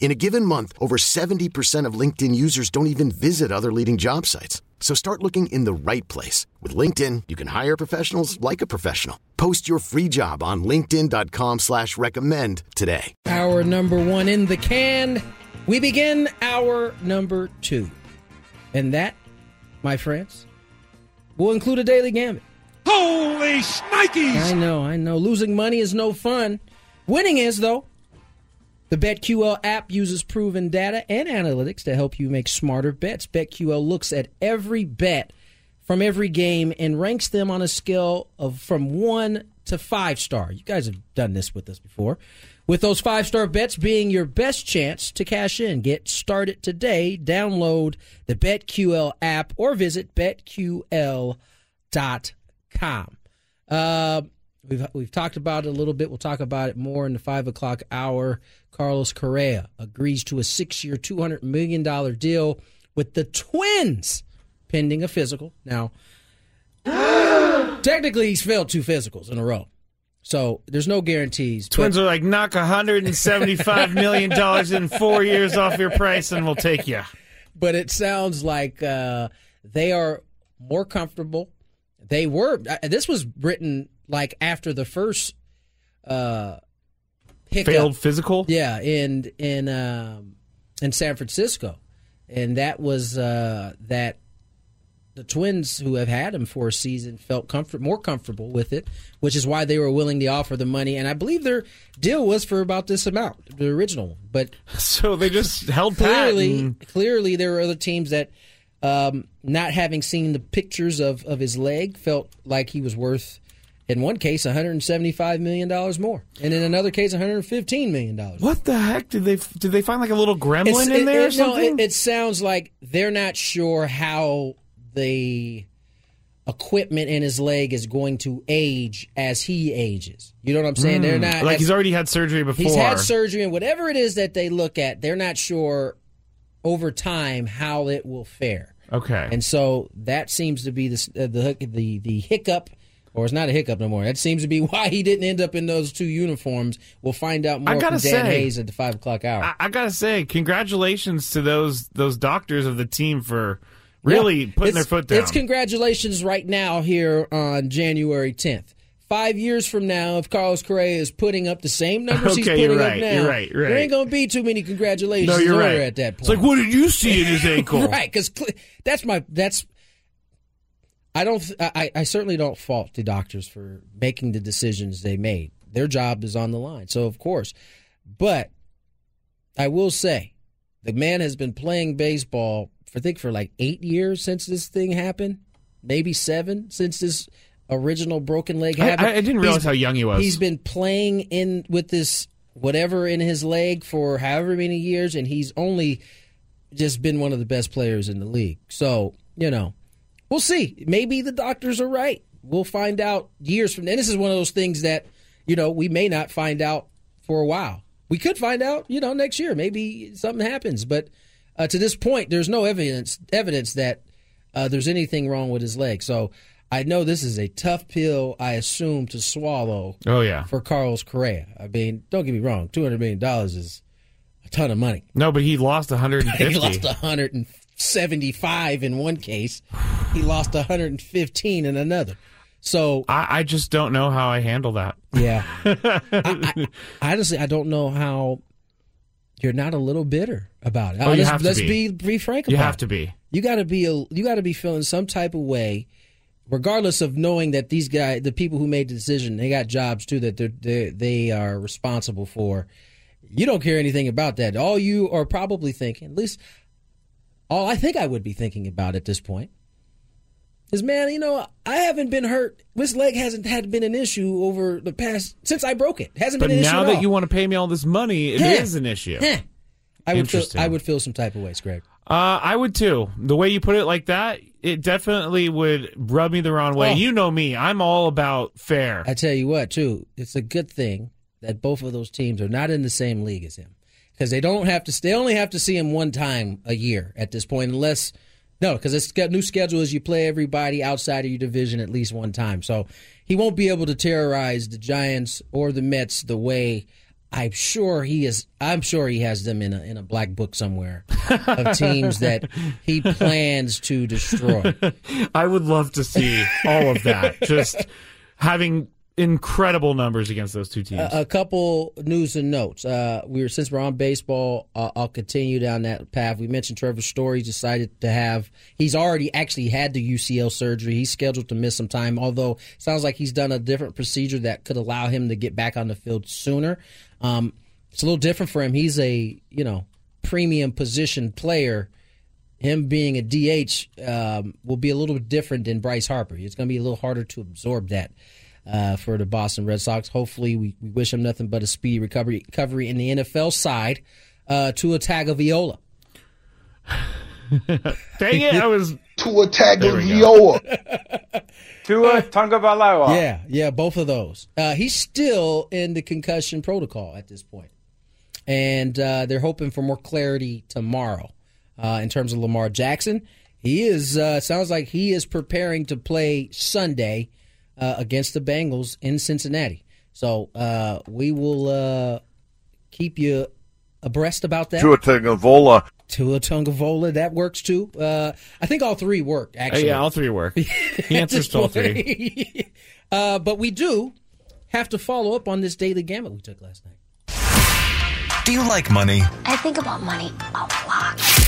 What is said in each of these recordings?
In a given month, over 70% of LinkedIn users don't even visit other leading job sites. So start looking in the right place. With LinkedIn, you can hire professionals like a professional. Post your free job on linkedin.com slash recommend today. Our number one in the can. We begin our number two. And that, my friends, will include a daily gambit. Holy shnikes! I know, I know. Losing money is no fun. Winning is, though. The BetQL app uses proven data and analytics to help you make smarter bets. BetQL looks at every bet from every game and ranks them on a scale of from 1 to 5 star. You guys have done this with us before. With those 5 star bets being your best chance to cash in. Get started today. Download the BetQL app or visit betql.com. Uh, We've we've talked about it a little bit. We'll talk about it more in the five o'clock hour. Carlos Correa agrees to a six-year, two hundred million dollar deal with the Twins, pending a physical. Now, technically, he's failed two physicals in a row, so there's no guarantees. Twins but- are like knock 175 million dollars in four years off your price, and we'll take you. but it sounds like uh, they are more comfortable. They were. Uh, this was written like after the first uh, hiccup. Failed physical. Yeah, in in um, in San Francisco, and that was uh, that the Twins, who have had him for a season, felt comfort more comfortable with it, which is why they were willing to offer the money. And I believe their deal was for about this amount, the original one. But So they just held clearly, and- clearly, there were other teams that, um, not having seen the pictures of, of his leg, felt like he was worth. In one case, 175 million dollars more, and in another case, 115 million dollars. What the heck did they did they find like a little gremlin It's- in it- there or it- no, something? it, it sounds like they're not sure how the equipment in his leg is going to age as he ages. You know what I'm saying? They're not Hmm. like as- he's already had surgery before. he's had surgery and whatever it is that they look at, they're not sure over time how it will fare. Okay. And so that seems to be the uh, the the the hiccup. Or it's not a hiccup no more. That seems to be why he didn't end up in those two uniforms. We'll find out more I gotta Dan say- Hayes at the five o'clock hour. I, I gotta say, congratulations to those those doctors of the team for really Yeah. putting their foot down. It's congratulations right now here on January 10th. Five years from now, if Carlos Correa is putting up the same numbers he's Okay, you're putting right, up now, you're right, you're there ain't going to be too many congratulations no, you're right. at that point. It's like, what did you see in his ankle? right? Because that's my that's. I don't. I, I certainly don't fault the doctors for making the decisions they made. Their job is on the line, so of course. But I will say, the man has been playing baseball for I think for like eight years since this thing happened, maybe seven since this original broken leg happened. I- I didn't realize He's- how young he was. He's been playing in with this whatever in his leg for however many years, and he's only just been one of the best players in the league. So you know, we'll see. Maybe the doctors are right. We'll find out years from. And this is one of those things that you know we may not find out for a while. We could find out, you know, next year. Maybe something happens, but uh, to this point, there's no evidence evidence that uh, there's anything wrong with his leg. So I know this is a tough pill. I assume to swallow oh yeah. for Carlos Correa. I mean, don't get me wrong, two hundred million dollars is a ton of money. No, but he lost 150. He lost 175 in one case. He lost 115 in another. So I, I just don't know how I handle that. yeah, I, I, honestly, I don't know how you're not a little bitter about it. Oh, you let's have to let's be. be be frank You about have it. to be. You got to be a, you got to be feeling some type of way regardless of knowing that these guys, the people who made the decision, they got jobs too that they're, they they are responsible for. You don't care anything about that. All you are probably thinking, at least all I think I would be thinking about at this point, is man, you know, I haven't been hurt. This leg hasn't had been an issue over the past since I broke it. Hasn't But been an issue. But now that all. you want to pay me all this money, it is Huh. an issue. Huh. I would feel. I would feel some type of ways, Greg. Uh, I would too. The way you put it like that, it definitely would rub me the wrong way. Oh. You know me; I'm all about fair. I tell you what, too, it's a good thing that both of those teams are not in the same league as him because they don't have to. They only have to see him one time a year at this point, unless no, because it's got new schedule is you play everybody outside of your division at least one time. So he won't be able to terrorize the Giants or the Mets the way. I'm sure he is. I'm sure he has them in a in a black book somewhere of teams that he plans to destroy. I would love to see all of that. Just having incredible numbers against those two teams. a couple news and notes. Uh, we were since we're on baseball, uh, I'll continue down that path. We mentioned Trevor Story decided to have. He's already actually had the UCL surgery. He's scheduled to miss some time. Although sounds like he's done a different procedure that could allow him to get back on the field sooner. Um, it's a little different for him. He's a you know premium position player. Him being a DH um, will be a little bit different than Bryce Harper. It's going to be a little harder to absorb that uh, for the Boston Red Sox. Hopefully, we, we wish him nothing but a speedy recovery recovery in the NFL side uh, to a Tagovailoa. Dang it! I was to attack There we Viola. Tua Tagovailoa. Yeah, yeah, both of those. Uh, he's still in the concussion protocol at this point, and uh, they're hoping for more clarity tomorrow uh, in terms of Lamar Jackson. He is uh, sounds like he is preparing to play Sunday uh, against the Bengals in Cincinnati. So uh, we will uh, keep you abreast about that. Tua Tagovailoa. Tua Tungavola, that works too. Uh, I think all three work uh, actually. yeah, all three work. He answers to all three. uh, but we do have to follow up on this daily gamut we took last night. Do you like money? I think about money a lot.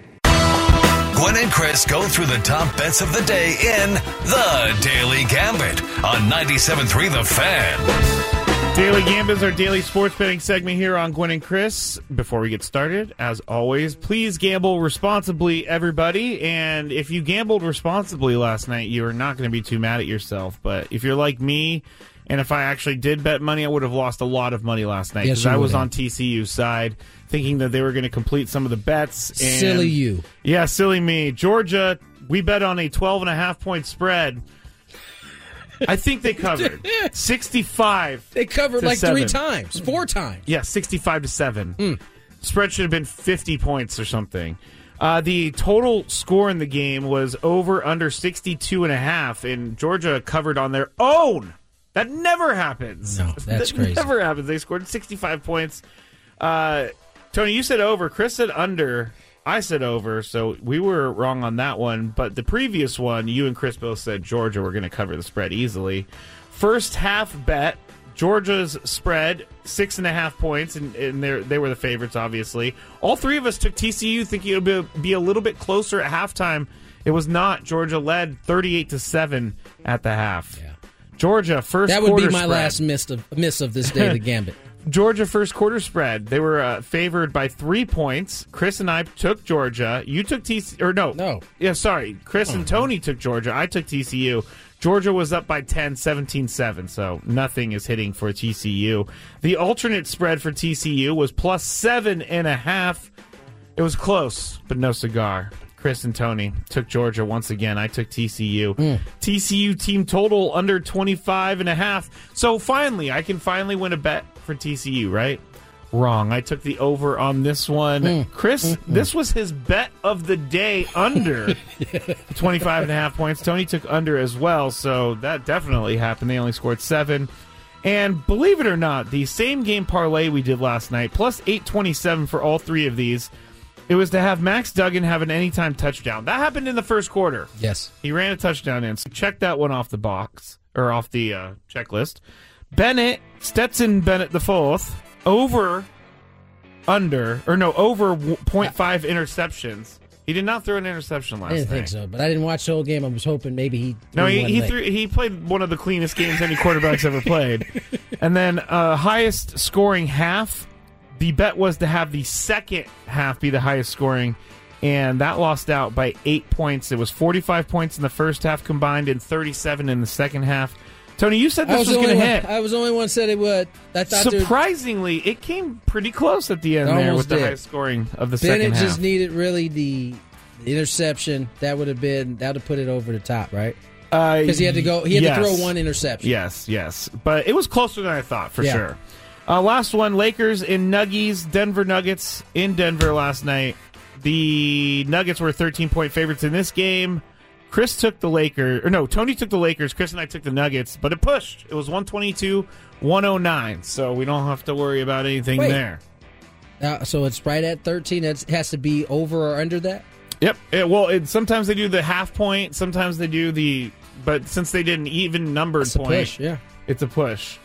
Gwynn and Chris go through the top bets of the day in The Daily Gambit on 97.3 The Fan. Daily Gambit is our daily sports betting segment here on Gwynn and Chris. Before we get started, as always, please gamble responsibly, everybody. And if you gambled responsibly last night, you are not going to be too mad at yourself. But if you're like me, and if I actually did bet money, I would have lost a lot of money last night because you I was would on have. TCU's side, thinking that they were going to complete some of the bets. And Silly you. Yeah, silly me. Georgia, we bet on a 12 and a half point spread. I think they covered 65. They covered like three times, four times. Yeah, 65 to 7. Hmm. Spread should have been 50 points or something. Uh, the total score in the game was over under 62 and a half and Georgia covered on their own. That never happens. No, that's That crazy. Never happens. They scored 65 points. Uh, Tony, you said over. Chris said under. I said over, so we were wrong on that one. But the previous one, you and Chris both said Georgia were going to cover the spread easily. First half bet, Georgia's spread six and a half points, and, and they they were the favorites. Obviously, all three of us took TCU, thinking it would be, be a little bit closer at halftime. It was not. Georgia led thirty-eight to seven at the half. Yeah. Georgia first. That would be my spread. last miss of miss of this daily gambit. Georgia first quarter spread. They were uh, favored by three points. Chris and I took Georgia. You took TCU. Or no. No. Yeah, sorry. Chris and Tony took Georgia. I took TCU. Georgia was up by 10, 17 7. So nothing is hitting for TCU. The alternate spread for TCU was plus seven and a half. It was close, but no cigar. Chris and Tony took Georgia once again. I took TCU. Hmm. TCU team total under 25 and a half. So finally, I can finally win a bet for TCU, right? Wrong. I took the over on this one. Hmm. Chris, hmm, this was his bet of the day under 25 and a half points. Tony took under as well, so that definitely happened. They only scored seven. And believe it or not, the same game parlay we did last night, plus 827 for all three of these, it was to have Max Duggan have an anytime touchdown. That happened in the first quarter. Yes. He ran a touchdown in. So check that one off the box or off the uh, checklist. Bennett, Stetson Bennett the fourth, over, under, or no, over w- 0.5 interceptions. He did not throw an interception last I didn't night. think so, but I didn't watch the whole game. I was hoping maybe he. No, he he, threw, he played one of the cleanest games any quarterback's ever played. And then uh, highest scoring half. The bet was to have the second half be the highest scoring, and that lost out by eight points. It was 45 points in the first half combined and 37 in the second half. Tony, you said I this was, was, the going to hit. I was the only one said it would. I thought Surprisingly, it came pretty close at the end It there with the highest scoring of the Bennett second half. Bennett just needed really the, interception. That would have been that would have put it over the top, right? Uh, because he had to go. He had yes. to throw one interception. Yes, yes. But it was closer than I thought, for Yeah. sure. Uh, last one Lakers in Nuggies, Denver Nuggets in Denver last night. The Nuggets were 13 point favorites in this game. Chris took the Lakers, or no, Tony took the Lakers. Chris and I took the Nuggets, but it pushed. It was 122 109, so we don't have to worry about anything Wait. there. Uh, so it's right at thirteen. It has to be over or under that. Yep. It- well, it, sometimes they do the half point, sometimes they do the, but since they did an even numbered point, push, yeah. it's a push.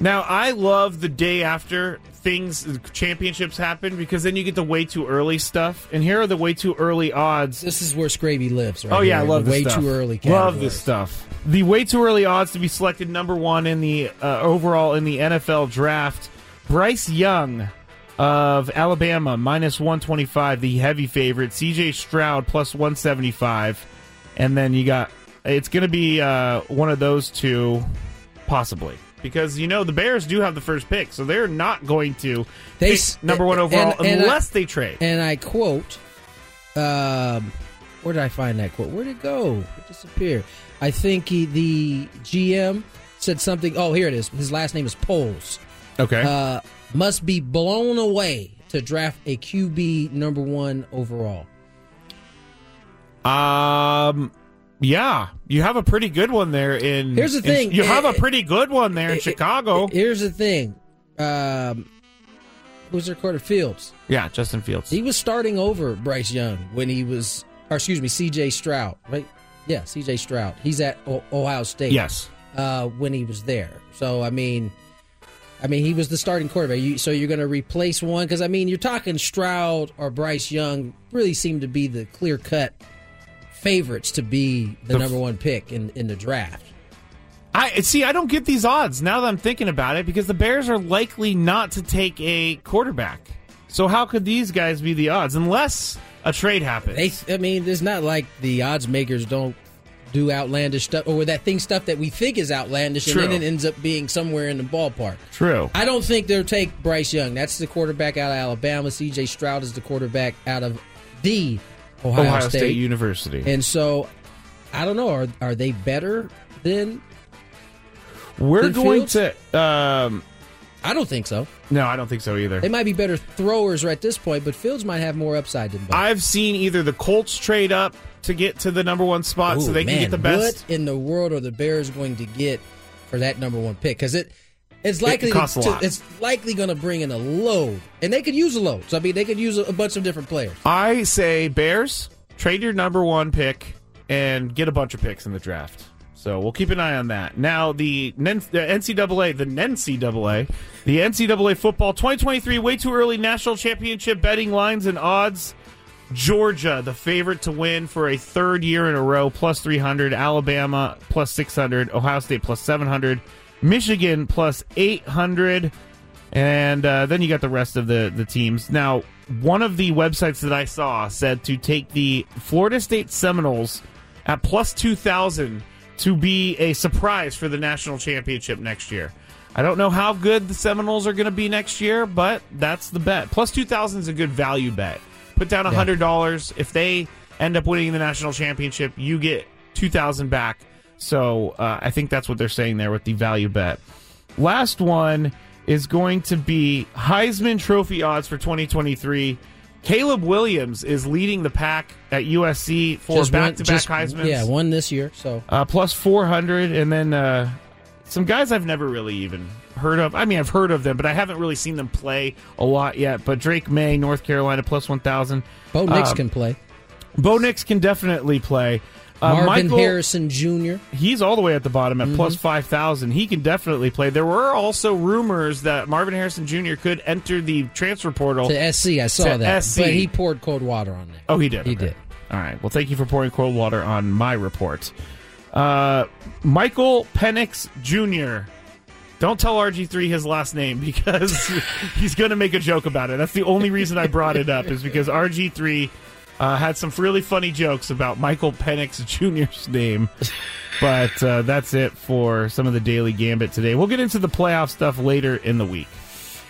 Now, I love the day after things championships happen because then you get the way too early stuff, and here are the way too early odds. This is where Scraby lives. Right oh yeah, I love the this way stuff. too early. Love this stuff. The way too early odds to be selected number one in the uh, overall in the NFL draft. Bryce Young of Alabama minus one twenty five, the heavy favorite. C.J. Stroud plus one seventy five, and then you got it's going to be uh, one of those two, possibly. Because you know the Bears do have the first pick, so they're not going to They pick number one and- overall and I- unless they trade. And I quote, um, where did I find that quote? Where did it go? It disappeared. I think he, the GM said something. Oh, here it is. His last name is Poles. Okay. Uh, must be blown away to draft a QB number one overall. Um. Yeah, you have a pretty good one there. In Here's the in- thing, you have a eh, pretty good one there in eh, Chicago. Here's the thing. Um, who's their quarter? Fields. yeah, Justin Fields. He was starting over Bryce Young when he was, or excuse me, C.J. Stroud, right? Yeah, C.J. Stroud. He's at o- Ohio State. Yes. Uh, when he was there. So I mean, I mean he was the starting quarterback. You, so you're going to replace one because I mean you're talking Stroud or Bryce Young really seem to be the clear cut favorites to be the, The number one pick in in the draft. I see. I don't get these odds now that I'm thinking about it because the Bears are likely not to take a quarterback. So how could these guys be the odds unless a trade happens? They, I mean, it's not like the odds makers don't do outlandish stuff or that thing stuff that we think is outlandish True. and then it ends up being somewhere in the ballpark. True. I don't think they'll take Bryce Young. That's the quarterback out of Alabama. C.J. Stroud is the quarterback out of the Ohio, Ohio State. State University. And so, I don't know. Are are they better than? We're than going Fields? to. Um, I don't think so. no, I don't think so either. They might be better throwers at this point, but Fields might have more upside than both. I've seen either the Colts trade up to get to the number one spot so Ooh, they can get the best. What in the world are the Bears going to get for that number one pick? Because it it's likely costs a to, lot. it's likely going to bring in a load, and they could use a load. So I mean, they could use a, a bunch of different players. I say Bears trade your number one pick and get a bunch of picks in the draft. So we'll keep an eye on that. Now the NCAA, the NCAA, the NCAA football 2023 way too early national championship betting lines and odds. Georgia, the favorite to win for a third year in a row, plus 300. Alabama, plus 600. Ohio State, plus 700. Michigan, plus 800. And uh, then you got the rest of the, the teams. Now, one of the websites that I saw said to take the Florida State Seminoles at plus 2,000 to be a surprise for the national championship next year. I don't know how good the Seminoles are going to be next year, but that's the bet. Plus 2,000 is a good value bet. Put down $100. If they end up winning the national championship, you get 2,000 back. So uh, I think that's what they're saying there with the value bet. Last one is going to be Heisman Trophy odds for 2023. Caleb Williams is leading the pack at USC for Just back-to-back Heisman. Yeah, one this year. So Uh, plus 400, and then uh, some guys I've never really even heard of. I mean, I've heard of them, but I haven't really seen them play a lot yet. But Drake Maye, North Carolina, plus 1,000. Bo Nix Um, can play. Bo Nix can definitely play. Uh, Marvin Michael- Harrison Jr. He's all the way at the bottom at plus Mhm. 5,000. He can definitely play. There were also rumors that Marvin Harrison Jr. could enter the transfer portal to SC. I saw that, SC. but he poured cold water on that. Oh, he did. He Okay. did. All right. Well, thank you for pouring cold water on my report. Uh, Michael Penix Jr. Don't tell RG3 his last name because he's going to make a joke about it. That's the only reason I brought it up is because RG3 uh, had some really funny jokes about Michael Penix Jr.'s name. But uh, that's it for some of the Daily Gambit today. We'll get into the playoff stuff later in the week.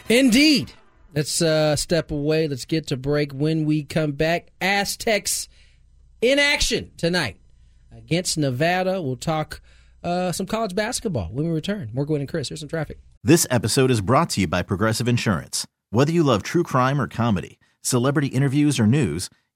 Indeed. Let's uh, step away. Let's get to break. When we come back, Aztecs in action tonight against Nevada. We'll talk uh, some college basketball when we return. More Gwynn and Chris. Here's some traffic. This episode is brought to you by Progressive Insurance. Whether you love true crime or comedy, celebrity interviews or news,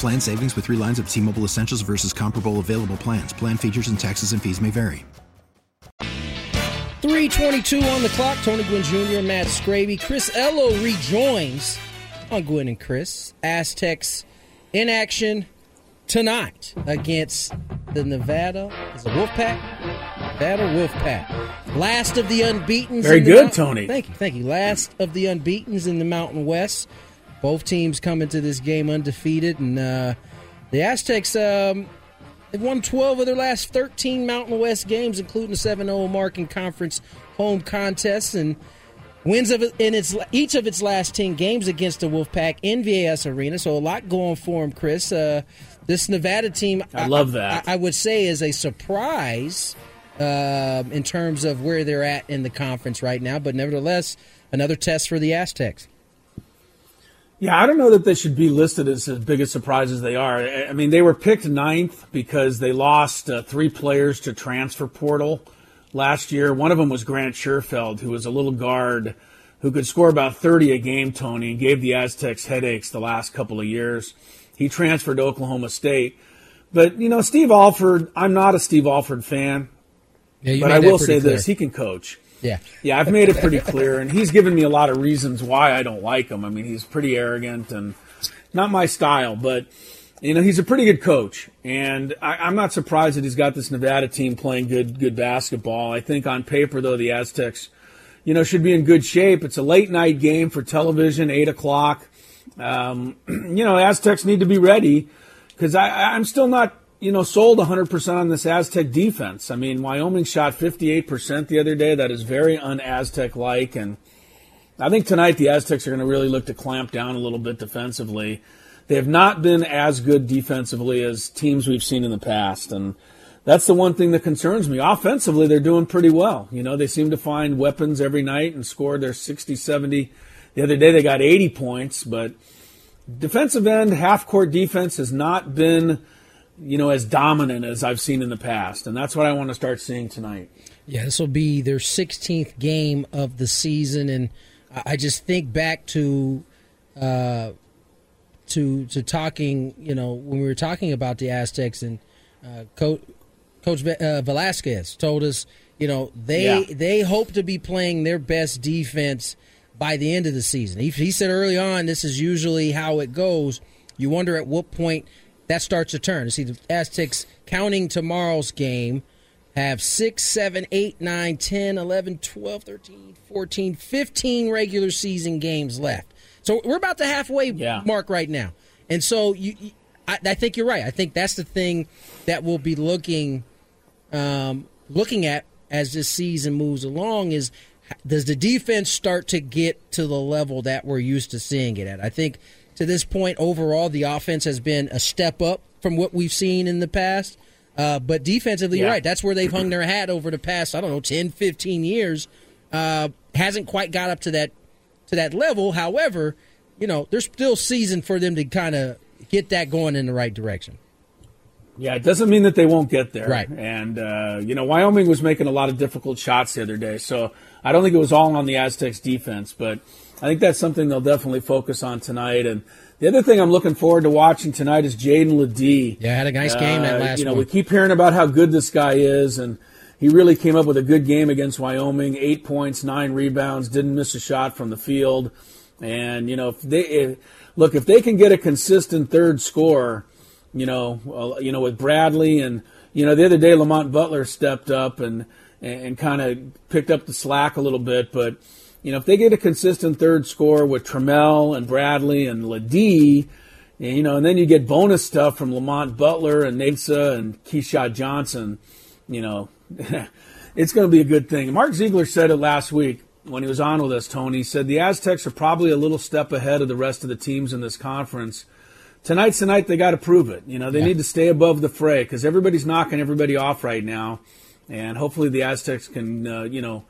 Plan savings with three lines of T Mobile Essentials versus comparable available plans. Plan features and taxes and fees may vary. 322 on the clock. Tony Gwynn Jr., Matt Scraby. Chris Ello rejoins on Gwynn and Chris. Aztecs in action tonight against the Nevada. Is it Wolfpack? Nevada Wolfpack. Last of the unbeaten. Very in the good, Mount- Tony. Thank you. Thank you. Last of the unbeatens in the Mountain West. Both teams come into this game undefeated, and uh, the Aztecs um, they've won 12 of their last 13 Mountain West games, including a 7-0 mark in conference home contests, and wins of in its each of its last 10 games against the Wolfpack in Viejas Arena. So a lot going for them, Chris. Uh, this Nevada team, I love that. I, I would say, is a surprise um, in terms of where they're at in the conference right now, but nevertheless, another test for the Aztecs. Yeah, I don't know that they should be listed as as big a surprise as they are. I mean, they were picked ninth because they lost uh, three players to transfer portal last year. One of them was Grant Sherfield, who was a little guard who could score about 30 a game, Tony, and gave the Aztecs headaches the last couple of years. He transferred to Oklahoma State. But, you know, Steve Alford, I'm not a Steve Alford fan. Yeah, you but I will say clear. this he can coach. Yeah. Yeah, I've made it pretty clear, and he's given me a lot of reasons why I don't like him. I mean, he's pretty arrogant and not my style, but you know, he's a pretty good coach, and I, I'm not surprised that he's got this Nevada team playing good, good basketball. I think on paper, though, the Aztecs, you know, should be in good shape. It's a late night game for television, eight o'clock. Um, you know, Aztecs need to be ready because I'm still not you know, sold 100% on this Aztec defense. I mean, Wyoming shot 58% the other day. That is very un-Aztec like. And I think tonight the Aztecs are going to really look to clamp down a little bit defensively. They have not been as good defensively as teams we've seen in the past. And that's the one thing that concerns me. Offensively, they're doing pretty well. You know, they seem to find weapons every night and score their 60, 70. The other day they got 80 points, but defensive end, half court defense has not been you know, as dominant as I've seen in the past. And that's what I want to start seeing tonight. Yeah, this will be their 16th game of the season, and I- just think back to uh, to to talking, you know, when we were talking about the Aztecs and uh, Coach Coach uh, Velasquez told us, you know, they Yeah. they hope to be playing their best defense by the end of the season. He, he said early on, this is usually how it goes. You wonder at what point that starts to turn. See, the Aztecs counting tomorrow's game have 6, 7, 8, 9, 10, 11, 12, 13, 14, 15 regular season games left. So we're about the halfway mark right now. And so you, you I, I think you're right. I think that's the thing that we'll be looking um, looking at as this season moves along is does the defense start to get to the level that we're used to seeing it at? I think to this point, overall, the offense has been a step up from what we've seen in the past. Uh, but defensively, you're right. That's where they've hung their hat over the past, I don't know, 10, 15 years. Uh, hasn't quite got up to that to that level. However, you know, there's still season for them to kind of get that going in the right direction. Yeah, it doesn't mean that they won't get there. Right. And, uh, you know, Wyoming was making a lot of difficult shots the other day. So I don't think it was all on the Aztecs defense, but I think that's something they'll definitely focus on tonight. And the other thing I'm looking forward to watching tonight is Jaedon LeDee. Yeah, had a nice game that Uh, last You know, one. we keep hearing about how good this guy is, and he really came up with a good game against Wyoming. Eight points, nine rebounds, didn't miss a shot from the field. And you know, if they if, look, if they can get a consistent third score, you know, uh, you know, with Bradley and you know, the other day Lamont Butler stepped up and and, and kind of picked up the slack a little bit, but. You know, if they get a consistent third score with Trammell and Bradley and and, you know, and then you get bonus stuff from Lamont Butler and Natsa and Keshad Johnson. You know, it's going to be a good thing. Mark Ziegler said it last week when he was on with us, Tony. He said the Aztecs are probably a little step ahead of the rest of the teams in this conference. Tonight's the night they got to prove it. You know, they need to stay above the fray because everybody's knocking everybody off right now. And hopefully the Aztecs can, uh, you know,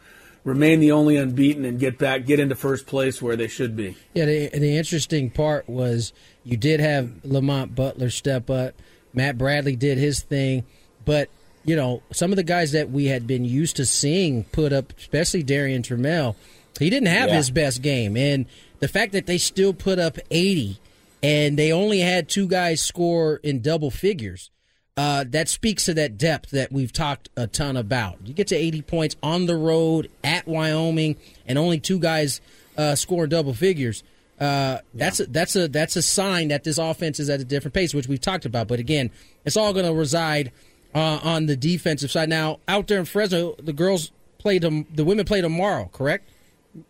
remain the only unbeaten and get back, get into first place where they should be. Yeah, the, the interesting part was you did have Lamont Butler step up. Matt Bradley did his thing, but you know some of the guys that we had been used to seeing put up, especially Darrion Trammell, he didn't have Yeah. his best game, and the fact that they still put up eighty, and they only had two guys score in double figures. Uh, that speaks to that depth that we've talked a ton about. You get to 80 points on the road at Wyoming, and only two guys uh, score double figures. Uh, that's a, that's a that's a sign that this offense is at a different pace, which we've talked about. But again, it's all going to reside uh, on the defensive side. Now, out there in Fresno, the girls play tom- the women play tomorrow, correct?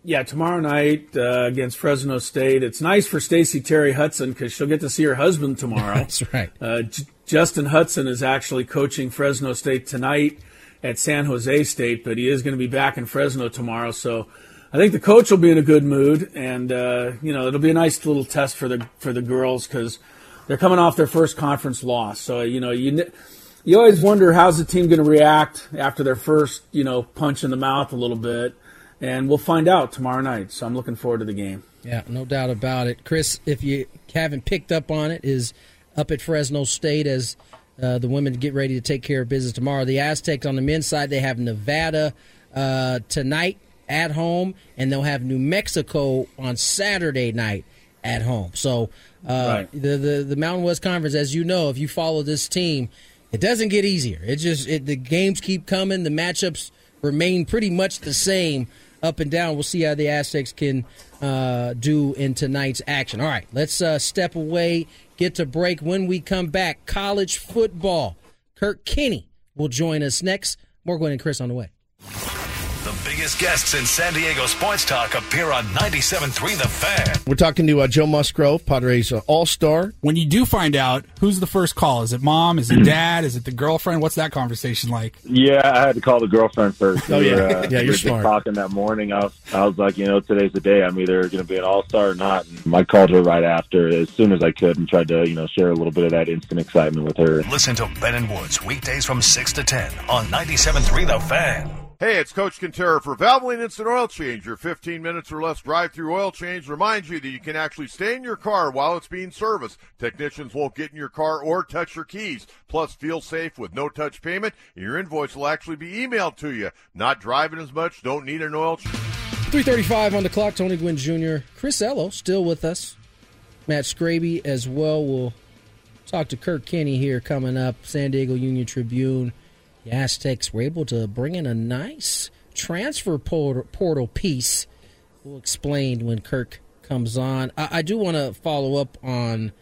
Yeah, tomorrow night uh, against Fresno State. It's nice for Stacy Terry Hutson because she'll get to see her husband tomorrow. That's right. Uh, J- Justin Hutson is actually coaching Fresno State tonight at San Jose State, but he is going to be back in Fresno tomorrow. So I think the coach will be in a good mood, and uh, you know it'll be a nice little test for the for the girls because they're coming off their first conference loss. So you know you. You always wonder how's the team going to react after their first, you know, punch in the mouth a little bit, and we'll find out tomorrow night. So I'm looking forward to the game. Yeah, no doubt about it. Chris, if you haven't picked up on it, is up at Fresno State as uh, the women get ready to take care of business tomorrow. The Aztecs on the men's side, they have Nevada uh, tonight at home, and they'll have New Mexico on Saturday night at home. So uh, Right. the, the the Mountain West Conference, as you know, if you follow this team, it doesn't get easier. It just it, the games keep coming. The matchups remain pretty much the same up and down. We'll see how the Aztecs can uh, do in tonight's action. All right, let's uh, step away, get to break. When we come back, college football. Kirk Kenney will join us next. More Gwynn and Chris on the way. The biggest guests in San Diego sports talk appear on 97.3 The Fan. We're talking to uh, Joe Musgrove, Padres uh, All Star. When you do find out, who's the first call? Is it mom? Is it dad? Is it the girlfriend? What's that conversation like? Yeah, I had to call the girlfriend first. Oh, We yeah. were, Yeah, you're were just smart. Talking that morning, I was, I was like, you know, today's the day. I'm either going to be an all star or not. And I called her right after, as soon as I could, and tried to, you know, share a little bit of that instant excitement with her. Listen to Ben and Woods weekdays from 6 to 10 on 97.3 The Fan. Hey, it's Coach Quintero for Valvoline Instant Oil Change. Your 15 minutes or less drive-through oil change reminds you that you can actually stay in your car while it's being serviced. Technicians won't get in your car or touch your keys. Plus, feel safe with no-touch payment, and your invoice will actually be emailed to you. Not driving as much, don't need an oil change. 335 on the clock. Tony Gwynn Jr., Chris Ello still with us. Matt Scraby as well. We'll talk to Kirk Kenney here coming up. San Diego Union Tribune. The Aztecs were able to bring in a nice transfer portal, portal piece. We'll explain when Kirk comes on. I, I do want to follow up on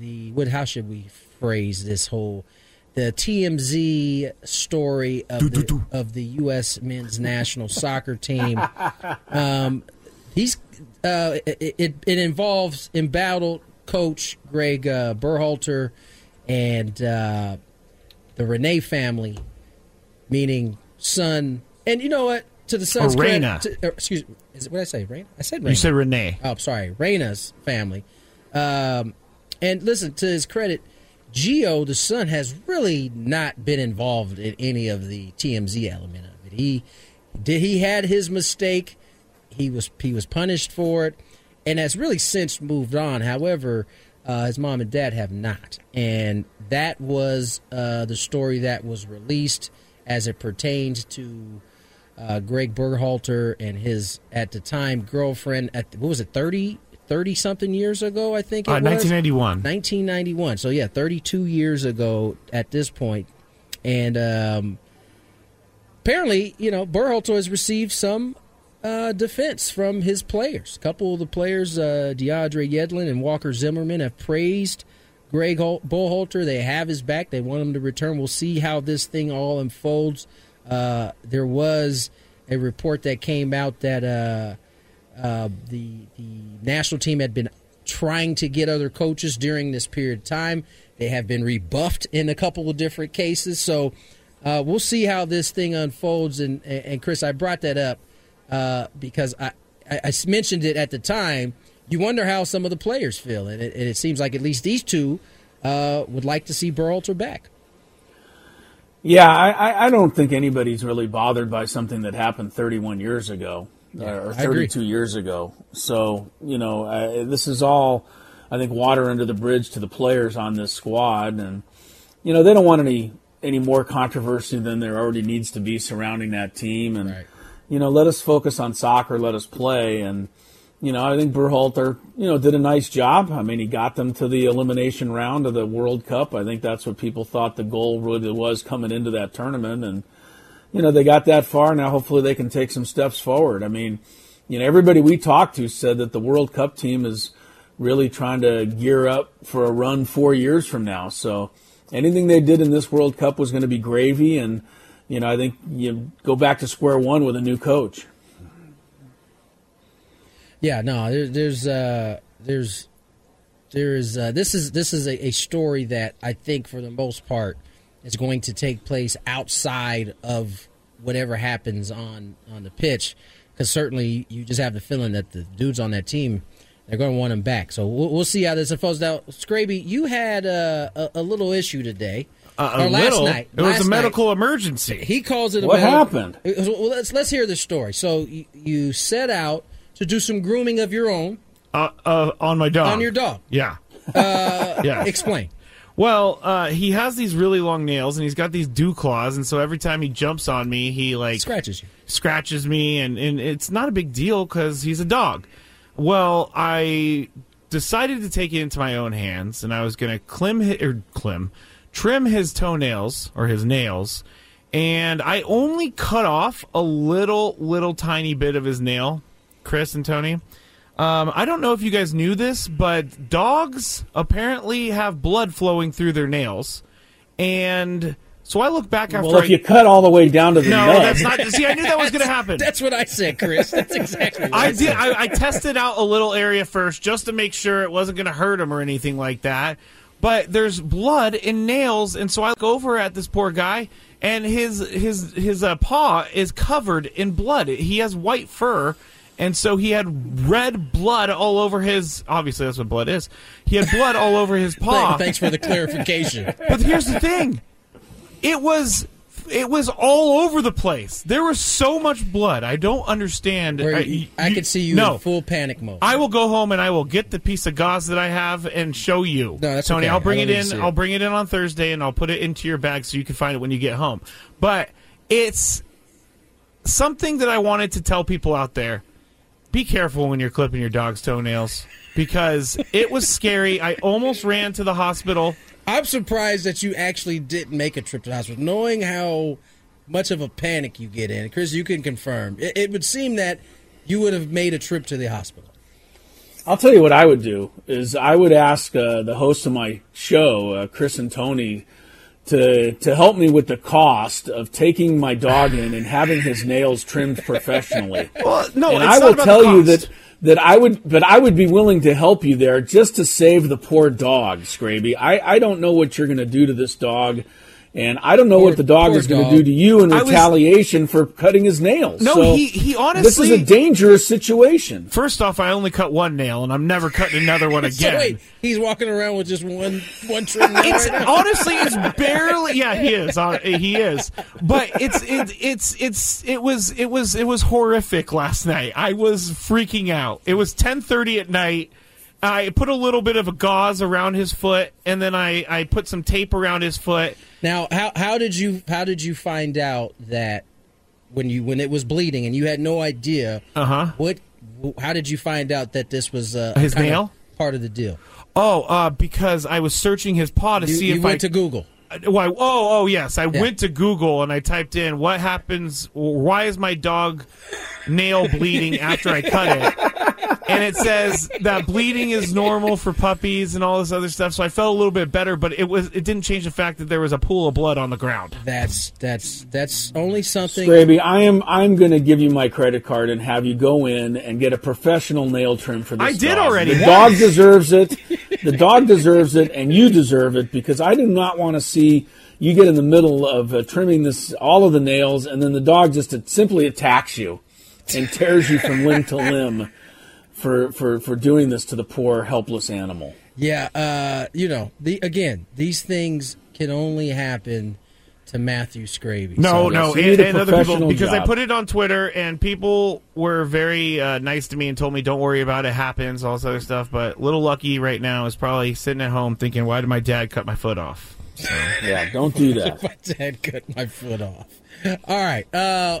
the what? How should we phrase this whole the TMZ story of the, of the U.S. men's national soccer team? Um, he's uh, it, it, it involves embattled coach Greg uh, Berhalter and uh, the Renee family, meaning son. And you know what? To the son's Reyna. credit, to- uh, excuse me, is it what did I say? Reyna? I said Reyna. You said Renee. Oh, sorry, Reyna's family. Um, and listen to his credit, Gio, the son, has really not been involved in any of the TMZ element of it. He did he had his mistake. He was he was punished for it, and has really since moved on. However, uh, his mom and dad have not, and that was uh, the story that was released as it pertained to uh, Greg Berhalter and his at the time girlfriend at what was it 30 30 something years ago I think it Uh, was? 1991. 1991 so yeah 32 years ago at this point. And um, apparently you know Berhalter has received some uh, defense from his players a couple of the players uh, DeAndre Yedlin and Walker Zimmerman have praised Greg Berhalter they have his back they want him to return we'll see how this thing all unfolds uh, there was a report that came out that uh, uh, the the national team had been trying to get other coaches during this period of time. They have been rebuffed in a couple of different cases. So uh, we'll see how this thing unfolds. And, and Chris, I brought that up uh, because I, I, I mentioned it at the time. You wonder how some of the players feel, and it, and it seems like at least these two uh, would like to see Berhalter back. Yeah, I, I- I don't think anybody's really bothered by something that happened 31 years ago Yeah, or 32 years ago. So, you know, uh, this is all, I think, water under the bridge to the players on this squad. And, you know, they don't want any, any more controversy than there already needs to be surrounding that team. And, you know, let us focus on soccer, let us play. And, you know, I think Berhalter, you know, did a nice job. I mean, he got them to the elimination round of the World Cup. I think that's what people thought the goal really was coming into that tournament. And, you know, they got that far. Now, hopefully, they can take some steps forward. I mean, you know, everybody we talked to said that the World Cup team is really trying to gear up for a run four years from now. So anything they did in this World Cup was going to be gravy. And, you know, I think you go back to square one with a new coach. Yeah, no, there, there's uh, there's there's uh, this is this is a, a story that I think for the most part is going to take place outside of whatever happens on on the pitch, because certainly you just have the feeling that the dudes on that team they're going to want him back. So we'll, we'll see how this unfolds. Now, Scraby, you had uh, a, a little issue today. Uh, a or last little. night. It was Last a night. medical emergency. He calls it a What medical- happened? Was- Well, let's let's hear the story. So you, you set out to do some grooming of your own Uh, uh, on my dog. on your dog. Yeah. Uh, Yeah. Explain. Well, uh, he has these really long nails, and he's got these dew claws, and so every time he jumps on me, he like scratches you, scratches me, and, and it's not a big deal because he's a dog. Well, I decided to take it into my own hands, and I was going to clim hi- or clim, trim his toenails or his nails, and I only cut off a little, little tiny bit of his nail, Chris and Tony. Um, I don't know if you guys knew this, but dogs apparently have blood flowing through their nails, and so I look back after. Well, if I- you cut all the way down to the no, that's not. See, I knew that was going to happen. That's what I said, Chris. That's exactly what I, I did. said. I, I tested out a little area first just to make sure it wasn't going to hurt him or anything like that. But there's blood and nails, and so I look over at this poor guy, and his his his uh, paw is covered in blood. He has white fur, and so he had red blood all over his. Obviously, that's what blood is. He had blood all over his paw. Thanks for the clarification. But here's the thing. It was it was all over the place. There was so much blood. I don't understand. Where I, you- I could see you no. in full panic mode. I will go home and I will get the piece of gauze that I have and show you. No, that's Tony, okay. I'll bring it in. see I'll bring it in on Thursday and I'll put it into your bag so you can find it when you get home. But it's something that I wanted to tell people out there. be careful when you're clipping your dog's toenails because it was scary. I almost ran to the hospital. I'm surprised that you actually didn't make a trip to the hospital, knowing how much of a panic you get in. Chris, you can confirm. It, it would seem that you would have made a trip to the hospital. I'll tell you what I would do is I would ask uh, the host of my show, uh, Chris and Tony, to to help me with the cost of taking my dog in and having his nails trimmed professionally. Well, no, and it's I not will about tell the you that that I would, but I would be willing to help you there just to save the poor dog, Scraby. I I don't know what you're going to do to this dog. And I don't know Poor- what the dog is going to do to you in I was- retaliation for cutting his nails. No, So he- he honestly. This is a dangerous situation. First off, I only cut one nail, and I'm never cutting another one So again. wait, he's walking around with just one one trim It's right honestly, it's barely. Yeah, he is. Uh, he is. But it's it, it's it's it was it was it was horrific last night. I was freaking out. It was 10:30 at night. I put a little bit of a gauze around his foot, and then I I put some tape around his foot. Now, how how did you how did you find out that when you when it was bleeding and you had no idea? Uh huh. What? How did you find out that this was uh, His of nail? part of the deal? Oh, uh, because I was searching his paw to You, see you if went I went to Google. Why? Oh, oh, yes. I Yeah. went to Google and I typed in what happens. Why is my dog nail bleeding after I cut it? And it says that bleeding is normal for puppies and all this other stuff. So I felt a little bit better, but it was it didn't change the fact that there was a pool of blood on the ground. That's that's that's only something. Scraby, I am I'm going to give you my credit card and have you go in and get a professional nail trim for this I did dog. already. The Yes. dog deserves it. The dog deserves it, and you deserve it because I do not want to see you get in the middle of uh, trimming this all of the nails, and then the dog just uh, simply attacks you and tears you from limb to limb for for for doing this to the poor helpless animal. Yeah, uh, you know, the again, these things can only happen to Matthew Scraby. No, So- no, you and, and other people professional because I put it on Twitter and people were very uh, nice to me and told me don't worry about it, happens, all this other stuff. But little Lucky right now is probably sitting at home thinking, why did my dad cut my foot off? Yeah, don't do that. my dad cut my foot off. All right, uh,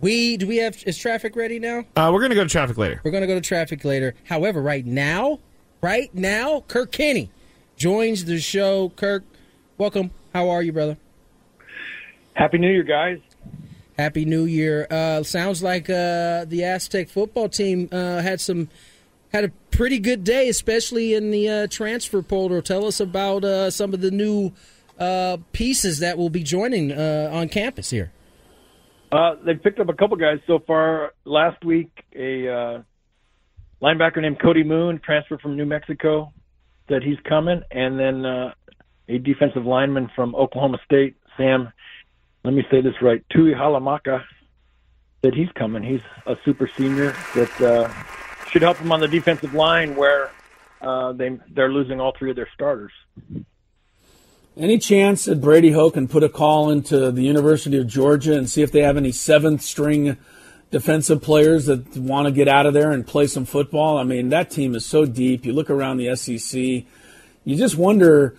we do we have is traffic ready now? Uh, we're gonna go to traffic later. We're gonna go to traffic later. However, right now, right now, Kirk Kenney joins the show. Kirk, welcome. How are you, brother? Happy New Year, guys. Happy New Year. Uh, sounds like uh, the Aztec football team uh, had some had a pretty good day, especially in the uh, transfer portal. Tell us about uh, some of the new uh, pieces that will be joining uh, on campus here. Uh, they picked up a couple guys so far. Last week, a uh, linebacker named Cody Moon transferred from New Mexico, said he's coming, and then uh, a defensive lineman from Oklahoma State, Sam. Let me say this right, Tuihalamaka, said he's coming. He's a super senior that uh, should help him on the defensive line where uh, they they're losing all three of their starters. Any chance that Brady Hoke can put a call into the University of Georgia and see if they have any seventh string defensive players that want to get out of there and play some football? I mean, that team is so deep. You look around the SEC, you just wonder,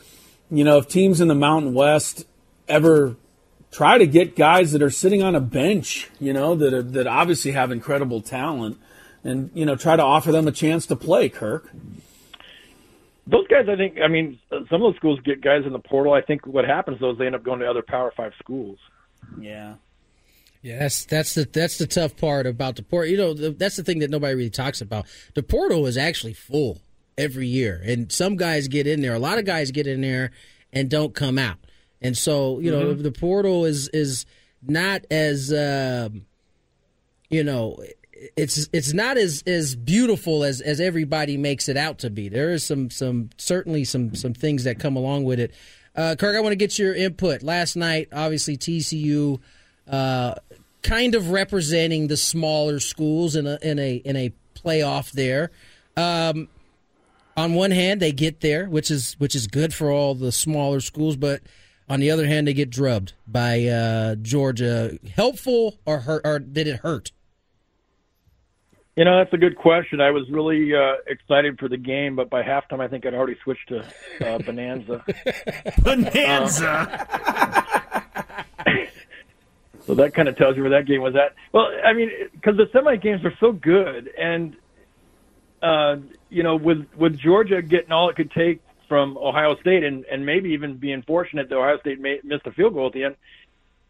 you know, if teams in the Mountain West ever try to get guys that are sitting on a bench, you know, that are, that obviously have incredible talent, and you know, try to offer them a chance to play. Kirk. Those guys, I think. I mean, some of those schools get guys in the portal. I think what happens though is they end up going to other Power Five schools. Yeah. Yeah, that's that's the that's the tough part about the portal. You know, the, that's the thing that nobody really talks about. The portal is actually full every year, and some guys get in there. A lot of guys get in there and don't come out. And so, you know, Mhm. the portal is is not as um, you know, it's it's not as as beautiful as as everybody makes it out to be. There is some some certainly some some things that come along with it. Uh, Kirk, I want to get your input. Last night, obviously TCU uh, kind of representing the smaller schools in a in a in a playoff there. Um, on one hand, they get there, which is which is good for all the smaller schools, but on the other hand, they get drubbed by uh, Georgia. Helpful or hurt, or did it hurt? You know, that's a good question. I was really uh, excited for the game, but by halftime, I think I'd already switched to uh, Bonanza. Bonanza. so that kind of tells you where that game was at. Well, I mean, because the semi games are so good, and uh, you know, with with Georgia getting all it could take from Ohio State, and and maybe even being fortunate that Ohio State made, missed a field goal at the end,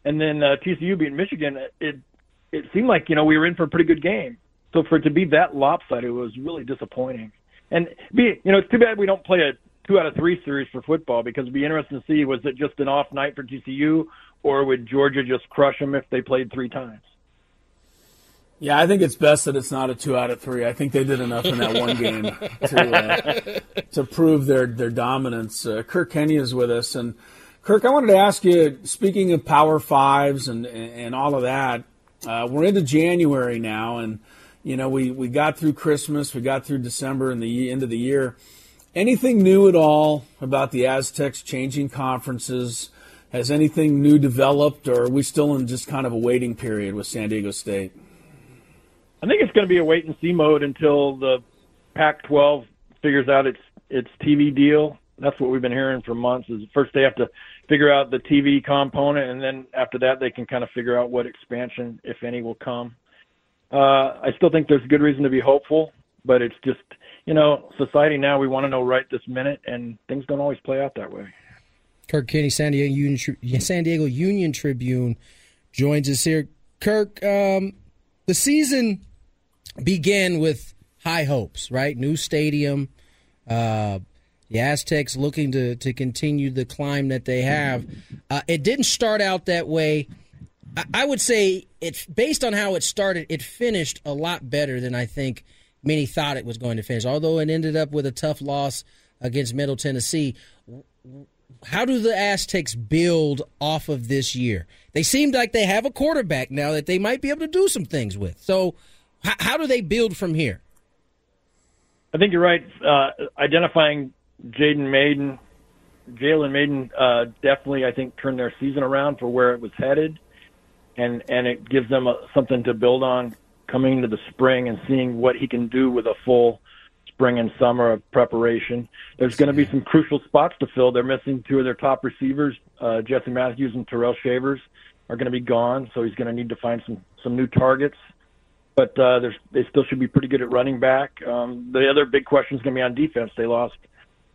and then uh, TCU beating Michigan, it it seemed like you know we were in for a pretty good game. So for it to be that lopsided was really disappointing. And be you know, it's too bad we don't play a two out of three series for football because it'd be interesting to see was it just an off night for TCU or would Georgia just crush them if they played three times? Yeah, I think it's best that it's not a two out of three. I think they did enough in that one game to uh, to prove their their dominance. Uh, Kirk Kenney is with us, and Kirk, I wanted to ask you. Speaking of Power Fives and and all of that, uh, we're into January now, and you know we we got through Christmas, we got through December and the end of the year. Anything new at all about the Aztecs changing conferences? Has anything new developed, or are we still in just kind of a waiting period with San Diego State? I think it's going to be a wait and see mode until the Pac-12 figures out its its TV deal. That's what we've been hearing for months. Is first they have to figure out the TV component, and then after that they can kind of figure out what expansion, if any, will come. Uh, I still think there's good reason to be hopeful, but it's just you know society now we want to know right this minute, and things don't always play out that way. Kirk Kenney, San Diego Union, San Diego Union Tribune, joins us here. Kirk, um, the season began with high hopes, right? New stadium, uh, the Aztecs looking to to continue the climb that they have. Uh, it didn't start out that way. I, would say it's based on how it started. It finished a lot better than I think many thought it was going to finish. Although it ended up with a tough loss against Middle Tennessee. How do the Aztecs build off of this year? They seem like they have a quarterback now that they might be able to do some things with. So, how, how do they build from here? I think you're right. Uh, identifying Jaden Mayden, Jalen Mayden, uh, definitely I think turned their season around for where it was headed, and and it gives them a, something to build on coming into the spring and seeing what he can do with a full spring and summer of preparation. There's going to be some crucial spots to fill. They're missing two of their top receivers, uh, Jesse Matthews and Tyrell Shavers, are going to be gone, so he's going to need to find some some new targets. But uh, they still should be pretty good at running back. Um, the other big question is going to be on defense. They lost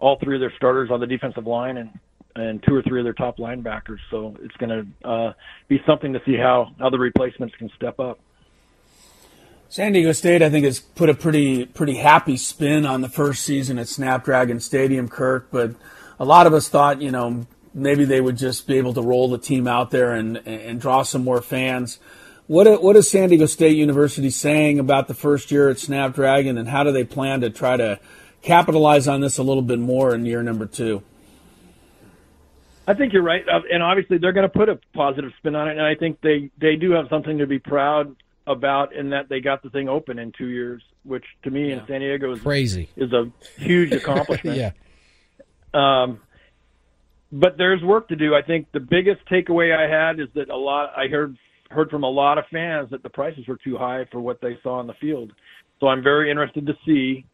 all three of their starters on the defensive line and and two or three of their top linebackers. So it's going to uh, be something to see how how the replacements can step up. San Diego State, I think, has put a pretty pretty happy spin on the first season at Snapdragon Stadium, Kirk. But a lot of us thought, you know, maybe they would just be able to roll the team out there and and draw some more fans. What what is San Diego State University saying about the first year at Snapdragon, and how do they plan to try to capitalize on this a little bit more in year number two? I think you're right, uh, and obviously they're going to put a positive spin on it, and I think they they do have something to be proud about in that they got the thing open in two years, which to me yeah. in San Diego is crazy is a huge accomplishment. yeah. Um, but there's work to do. I think the biggest takeaway I had is that a lot I heard heard from a lot of fans that the prices were too high for what they saw on the field. So I'm very interested to see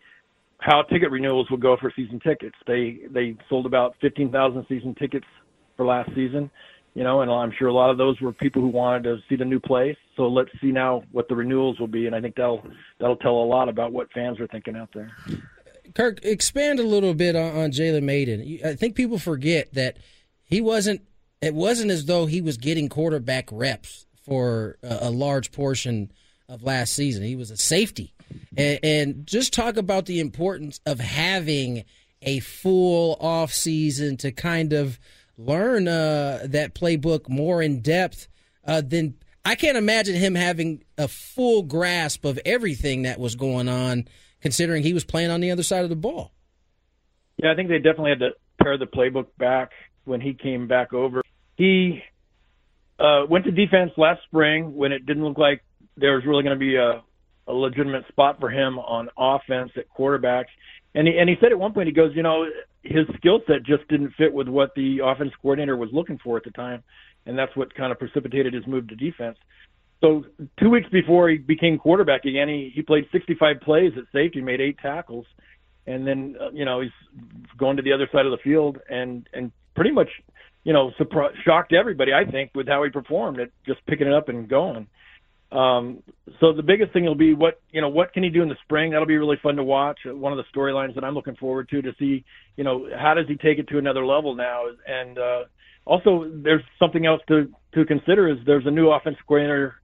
how ticket renewals will go for season tickets. They they sold about 15,000 season tickets for last season you know, and I'm sure a lot of those were people who wanted to see the new place. So let's see now what the renewals will be, and I think that'll that'll tell a lot about what fans are thinking out there. Kirk, expand a little bit on, on Jalen Mayden. I think people forget that he wasn't. It wasn't as though he was getting quarterback reps for a, a large portion of last season. He was a safety, and, and just talk about the importance of having a full off season to kind of learn uh, that playbook more in depth uh, than I can't imagine him having a full grasp of everything that was going on, considering he was playing on the other side of the ball. Yeah, I think they definitely had to pare the playbook back when he came back over. He uh, went to defense last spring when it didn't look like there was really going to be a, a legitimate spot for him on offense at quarterback. And he, and he said at one point, he goes, you know, his skill set just didn't fit with what the offense coordinator was looking for at the time. And that's what kind of precipitated his move to defense. So two weeks before he became quarterback again, he, he played 65 plays at safety, made eight tackles. And then, uh, you know, he's going to the other side of the field and, and pretty much, you know, surprised, shocked everybody, I think, with how he performed at just picking it up and going. Um, so the biggest thing will be what you know what can he do in the spring. That'll be really fun to watch. Uh, one of the storylines that I'm looking forward to to see you know how does he take it to another level now. And uh, also there's something else to to consider is there's a new offensive coordinator,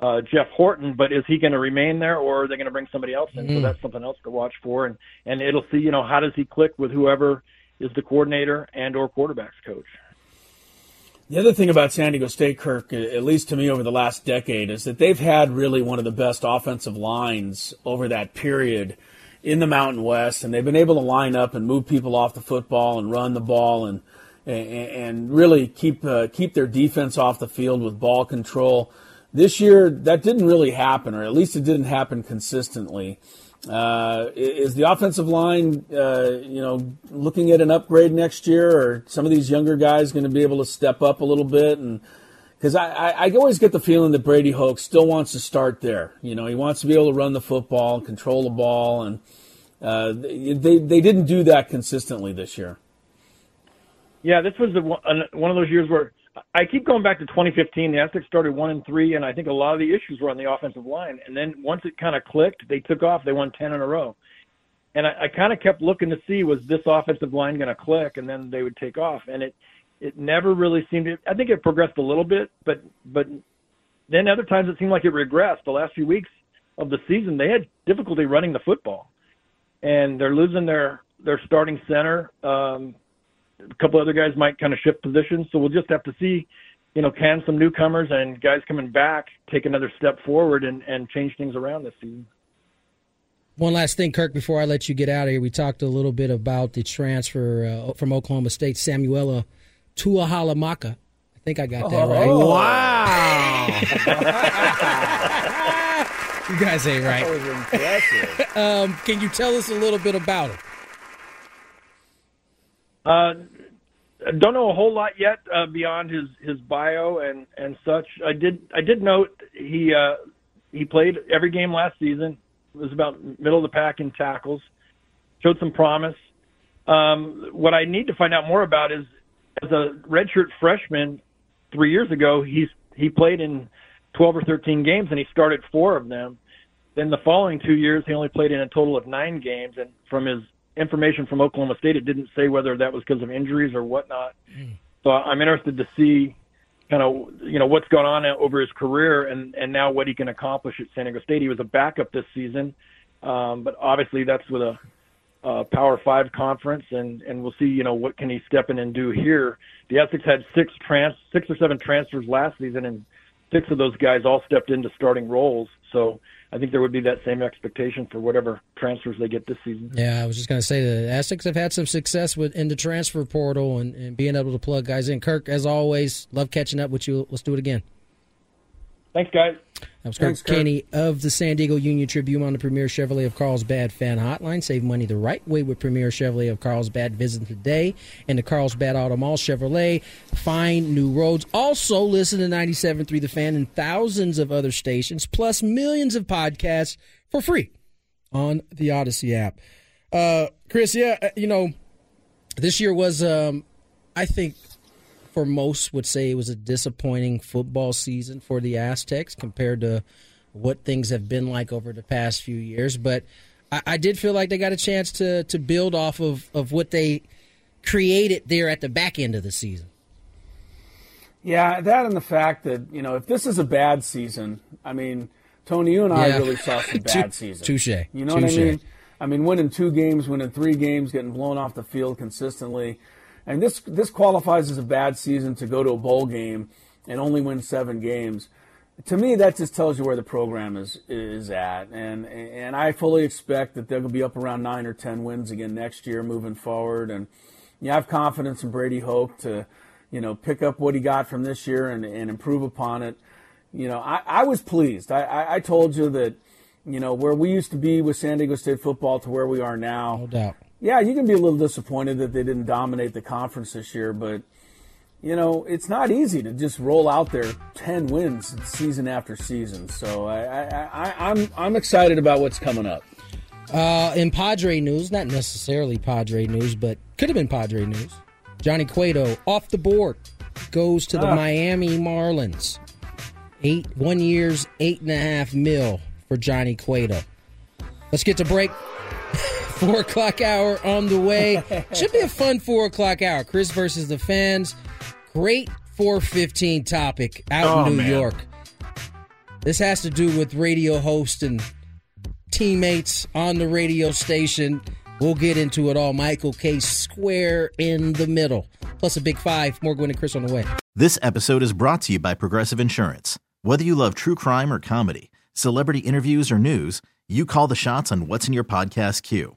uh, Jeff Horton, but is he going to remain there or are they going to bring somebody else in? Mm. So that's something else to watch for. And and it'll see you know how does he click with whoever is the coordinator and or quarterbacks coach. The other thing about San Diego State, Kirk, at least to me over the last decade, is that they've had really one of the best offensive lines over that period in the Mountain West, and they've been able to line up and move people off the football and run the ball and and really keep uh, keep their defense off the field with ball control. This year, that didn't really happen, or at least it didn't happen consistently. Uh, is the offensive line, uh, you know, looking at an upgrade next year, or some of these younger guys going to be able to step up a little bit? And because I, I, I, always get the feeling that Brady Hoke still wants to start there. You know, he wants to be able to run the football, and control the ball, and uh, they they didn't do that consistently this year. Yeah, this was the, one of those years where I keep going back to 2015. The Aztecs started one and three, and I think a lot of the issues were on the offensive line. And then once it kind of clicked, they took off. They won 10 in a row. And I, I kind of kept looking to see was this offensive line going to click, and then they would take off. And it it never really seemed to. I think it progressed a little bit, but but then other times it seemed like it regressed. The last few weeks of the season, they had difficulty running the football, and they're losing their their starting center. Um, a couple other guys might kind of shift positions. So we'll just have to see, you know, can some newcomers and guys coming back take another step forward and, and change things around this season. One last thing, Kirk, before I let you get out of here, we talked a little bit about the transfer uh, from Oklahoma State, Samuela Tuihalamaka. I think I got that oh, right. Wow. you guys ain't right. That was impressive. um, can you tell us a little bit about it? Uh, don't know a whole lot yet uh, beyond his his bio and and such. I did I did note he uh, he played every game last season. Was about middle of the pack in tackles. Showed some promise. Um, what I need to find out more about is as a redshirt freshman three years ago, he's he played in 12 or 13 games and he started four of them. Then the following two years, he only played in a total of nine games. And from his information from Oklahoma State. It didn't say whether that was because of injuries or whatnot. Mm. So I'm interested to see kind of you know what's gone on over his career and and now what he can accomplish at San Diego State. He was a backup this season, um, but obviously that's with a, a Power Five conference, and and we'll see you know what can he step in and do here. The Aztecs had six trans six or seven transfers last season, and six of those guys all stepped into starting roles. So I think there would be that same expectation for whatever transfers they get this season. Yeah, I was just going to say the Aztecs have had some success with in the transfer portal and, and being able to plug guys in. Kirk, as always, love catching up with you. Let's do it again. Thanks, guys. That was Kirk Thanks, Kenney of the San Diego Union Tribune on the Premier Chevrolet of Carlsbad fan hotline. Save money the right way with Premier Chevrolet of Carlsbad. Visit today in the Carlsbad Auto Mall Chevrolet. Find new roads. Also, listen to 97.3 The Fan and thousands of other stations, plus millions of podcasts for free on the Audacy app. Uh, Chris, yeah, uh, you know, this year was, um, I think, for most would say it was a disappointing football season for the Aztecs compared to what things have been like over the past few years. But I, I did feel like they got a chance to to build off of, of what they created there at the back end of the season. Yeah, that and the fact that, you know, if this is a bad season, I mean, Tony, you and I yeah. really saw some bad seasons. Touche. You know Touché. what I mean? I mean, winning two games, winning three games, getting blown off the field consistently. And this this qualifies as a bad season to go to a bowl game and only win seven games. To me, that just tells you where the program is is at, and and I fully expect that they're going to be up around nine or ten wins again next year, moving forward. And you have confidence in Brady Hoke to you know, pick up what he got from this year and, and improve upon it. You know, I, I was pleased. I, I, I told you that, you know, where we used to be with San Diego State football to where we are now. No doubt. Yeah, you can be a little disappointed that they didn't dominate the conference this year, but you know, it's not easy to just roll out there ten wins season after season. So I, I, I, I'm I'm excited about what's coming up. Uh, in Padre news, not necessarily Padre news, but could have been Padre news. Johnny Cueto off the board goes to the Ah. Miami Marlins. Eight one year's eight and a half mil for Johnny Cueto. Let's get to break. Four o'clock hour on the way. Should be a fun four o'clock hour. Chris versus the fans. Great 415 topic out Oh, in New man. York. This has to do with radio host and teammates on the radio station. We'll get into it all. Michael K. Square in the middle. Plus a big five. More Gwynn and Chris on the way. This episode is brought to you by Progressive Insurance. Whether you love true crime or comedy, celebrity interviews or news, you call the shots on what's in your podcast queue.